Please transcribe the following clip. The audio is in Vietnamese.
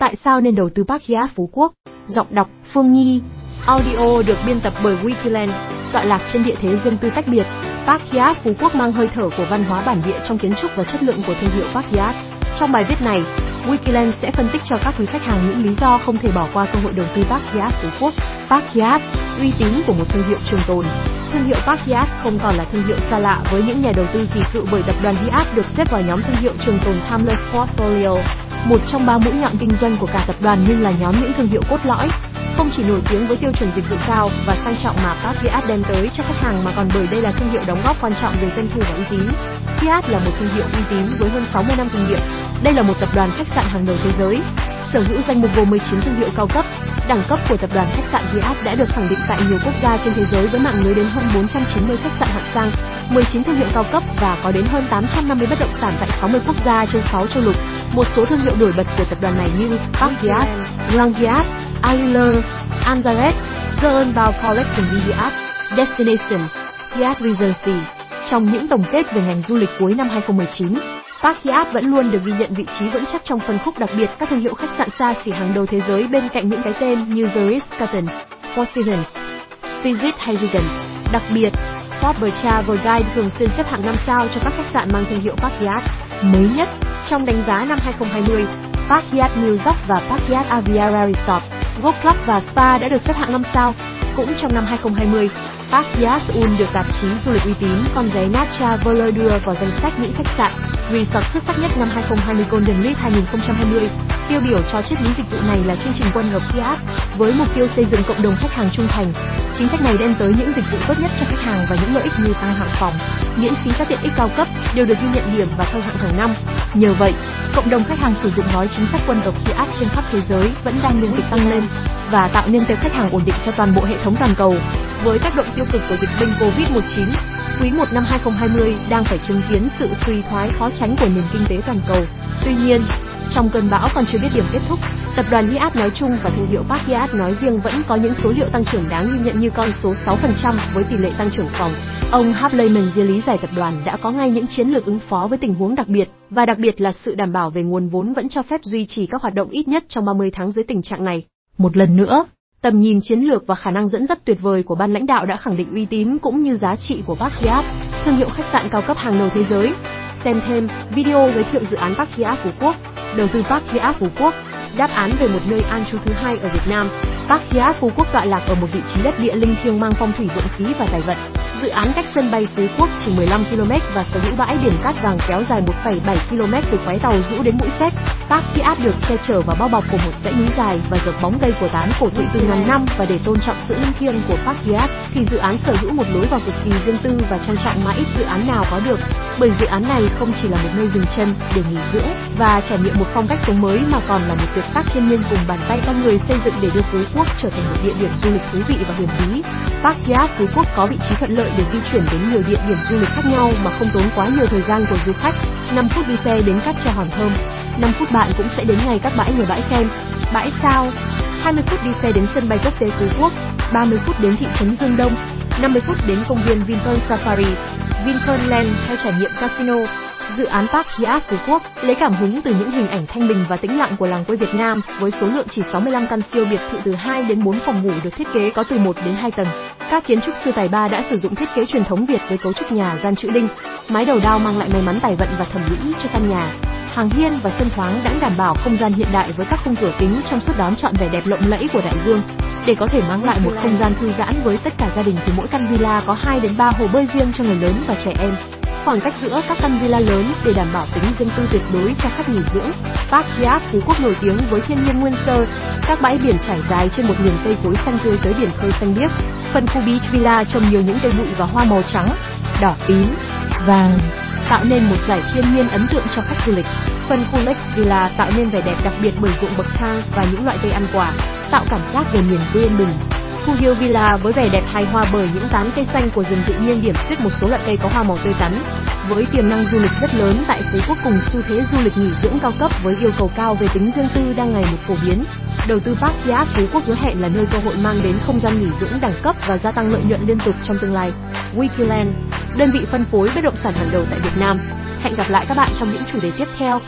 Tại sao nên đầu tư Park Hyatt Phú Quốc? Giọng đọc Phương Nhi Audio được biên tập bởi Wikiland, tọa lạc trên địa thế riêng tư tách biệt. Park Hyatt Phú Quốc mang hơi thở của văn hóa bản địa trong kiến trúc và chất lượng của thương hiệu Park Hyatt. Trong bài viết này, Wikiland sẽ phân tích cho các quý khách hàng những lý do không thể bỏ qua cơ hội đầu tư Park Hyatt Phú Quốc. Park Hyatt, uy tín của một thương hiệu trường tồn. Thương hiệu Park Hyatt không còn là thương hiệu xa lạ với những nhà đầu tư kỳ cựu bởi tập đoàn Hyatt được xếp vào nhóm thương hiệu trường tồn Timeless Portfolio, một trong ba mũi nhọn kinh doanh của cả tập đoàn nhưng là nhóm những thương hiệu cốt lõi, không chỉ nổi tiếng với tiêu chuẩn dịch vụ cao và sang trọng mà Patriot đem tới cho khách hàng mà còn bởi đây là thương hiệu đóng góp quan trọng về doanh thu và uy tín. Fiat là một thương hiệu uy tín với hơn 60 năm kinh nghiệm. Đây là một tập đoàn khách sạn hàng đầu thế giới, sở hữu danh mục gồm 19 thương hiệu cao cấp. Đẳng cấp của tập đoàn khách sạn Fiat đã được khẳng định tại nhiều quốc gia trên thế giới với mạng lưới đến hơn 490 khách sạn hạng sang, 19 thương hiệu cao cấp và có đến hơn 850 bất động sản tại 60 quốc gia trên 6 châu lục. Một số thương hiệu nổi bật của tập đoàn này như Park Hyatt, Aliler, Hyatt, Ayler, Anzaret, Girlbound Collection Hyatt, Destination, Hyatt Regency. Trong những tổng kết về ngành du lịch cuối năm 2019, Park Hyatt vẫn luôn được ghi nhận vị trí vững chắc trong phân khúc đặc biệt các thương hiệu khách sạn xa xỉ hàng đầu thế giới bên cạnh những cái tên như The Ritz-Carlton, Four Seasons, Stizit hay Regan. Đặc biệt, Forbes Travel Guide thường xuyên xếp hạng 5 sao cho các khách sạn mang thương hiệu Park Hyatt. Mới nhất, trong đánh giá năm 2020, Park Hyatt New York và Park Hyatt Aviara Resort, Golf Club và Spa đã được xếp hạng 5 sao. Cũng trong năm 2020, Park Hyatt Seoul được tạp chí du lịch uy tín con giấy Nat Traveler đưa vào danh sách những khách sạn resort xuất sắc nhất năm 2020 Golden League 2020. Tiêu biểu cho triết lý dịch vụ này là chương trình quân Ngọc Hyatt với mục tiêu xây dựng cộng đồng khách hàng trung thành. Chính sách này đem tới những dịch vụ tốt nhất cho khách hàng và những lợi ích như tăng hạng phòng, miễn phí các tiện ích cao cấp đều được ghi nhận điểm và thăng hạng hàng năm. Nhờ vậy, cộng đồng khách hàng sử dụng gói chính sách quân Ngọc Hyatt trên khắp thế giới vẫn đang liên tục tăng lên và tạo nên tệp khách hàng ổn định cho toàn bộ hệ thống toàn cầu. Với tác động tiêu cực của dịch bệnh Covid-19, quý 1 năm 2020 đang phải chứng kiến sự suy thoái khó tránh của nền kinh tế toàn cầu. Tuy nhiên, trong cơn bão còn chưa biết điểm kết thúc, tập đoàn Hyatt nói chung và thương hiệu Park Hyatt nói riêng vẫn có những số liệu tăng trưởng đáng ghi nhận như con số 6% với tỷ lệ tăng trưởng phòng. Ông Hartley Menzies lý giải tập đoàn đã có ngay những chiến lược ứng phó với tình huống đặc biệt và đặc biệt là sự đảm bảo về nguồn vốn vẫn cho phép duy trì các hoạt động ít nhất trong 30 tháng dưới tình trạng này. Một lần nữa, Tầm nhìn chiến lược và khả năng dẫn dắt tuyệt vời của ban lãnh đạo đã khẳng định uy tín cũng như giá trị của Park Hyatt, thương hiệu khách sạn cao cấp hàng đầu thế giới. Xem thêm video giới thiệu dự án Park Hyatt Phú Quốc, đầu tư Park Hyatt Phú Quốc, đáp án về một nơi an trú thứ hai ở Việt Nam. Park Hyatt Phú Quốc tọa lạc ở một vị trí đất địa linh thiêng mang phong thủy vượng khí và tài vận. Dự án cách sân bay Phú Quốc chỉ 15 km và sở hữu bãi biển cát vàng kéo dài 1,7 km từ quái tàu rũ đến mũi séc. Park áp được che chở và bao bọc của một dãy núi dài và dọc bóng cây của tán cổ thụ từ ngàn năm và để tôn trọng sự linh thiêng của Park Hyatt thì dự án sở hữu một lối vào cực kỳ riêng tư và trang trọng mà ít dự án nào có được. Bởi dự án này không chỉ là một nơi dừng chân để nghỉ dưỡng và trải nghiệm một phong cách sống mới mà còn là một tuyệt tác thiên nhiên cùng bàn tay con người xây dựng để đưa Phú Quốc trở thành một địa điểm du lịch thú vị và huyền bí. Park Hyatt Phú Quốc có vị trí thuận lợi để di chuyển đến nhiều địa điểm du lịch khác nhau mà không tốn quá nhiều thời gian của du khách. 5 phút đi xe đến cát treo hòn thơm, 5 phút bạn cũng sẽ đến ngay các bãi như bãi Kem, bãi Sao, 20 phút đi xe đến sân bay quốc tế Phú Quốc, 30 phút đến thị trấn Dương Đông, 50 phút đến công viên Vinpearl Safari, Vinpearl Land hay trải nghiệm casino. Dự án Park Hyatt Phú Quốc lấy cảm hứng từ những hình ảnh thanh bình và tĩnh lặng của làng quê Việt Nam với số lượng chỉ 65 căn siêu biệt thự từ 2 đến 4 phòng ngủ được thiết kế có từ 1 đến 2 tầng. Các kiến trúc sư tài ba đã sử dụng thiết kế truyền thống Việt với cấu trúc nhà gian chữ đinh, mái đầu đao mang lại may mắn tài vận và thẩm mỹ cho căn nhà. Hàng hiên và sân thoáng đã đảm bảo không gian hiện đại với các khung cửa kính trong suốt đón trọn vẻ đẹp lộng lẫy của đại dương. Để có thể mang lại một không gian thư giãn với tất cả gia đình thì mỗi căn villa có 2 đến 3 hồ bơi riêng cho người lớn và trẻ em khoảng cách giữa các căn villa lớn để đảm bảo tính riêng tư tuyệt đối cho khách nghỉ dưỡng. Park Hyatt Phú Quốc nổi tiếng với thiên nhiên nguyên sơ, các bãi biển trải dài trên một miền cây cối xanh tươi tới biển khơi xanh biếc. Phần khu beach villa trồng nhiều những cây bụi và hoa màu trắng, đỏ tím, vàng, tạo nên một giải thiên nhiên ấn tượng cho khách du lịch. Phần khu Lake Villa tạo nên vẻ đẹp đặc biệt bởi ruộng bậc thang và những loại cây ăn quả, tạo cảm giác về miền quê yên bình. Khu Hill Villa với vẻ đẹp hài hòa bởi những tán cây xanh của rừng tự nhiên điểm xuyết một số loại cây có hoa màu tươi tắn. Với tiềm năng du lịch rất lớn tại Phú Quốc cùng xu thế du lịch nghỉ dưỡng cao cấp với yêu cầu cao về tính riêng tư đang ngày một phổ biến, đầu tư Park giá Phú Quốc hứa hẹn là nơi cơ hội mang đến không gian nghỉ dưỡng đẳng cấp và gia tăng lợi nhuận liên tục trong tương lai. Wikiland, đơn vị phân phối bất động sản hàng đầu tại Việt Nam. Hẹn gặp lại các bạn trong những chủ đề tiếp theo.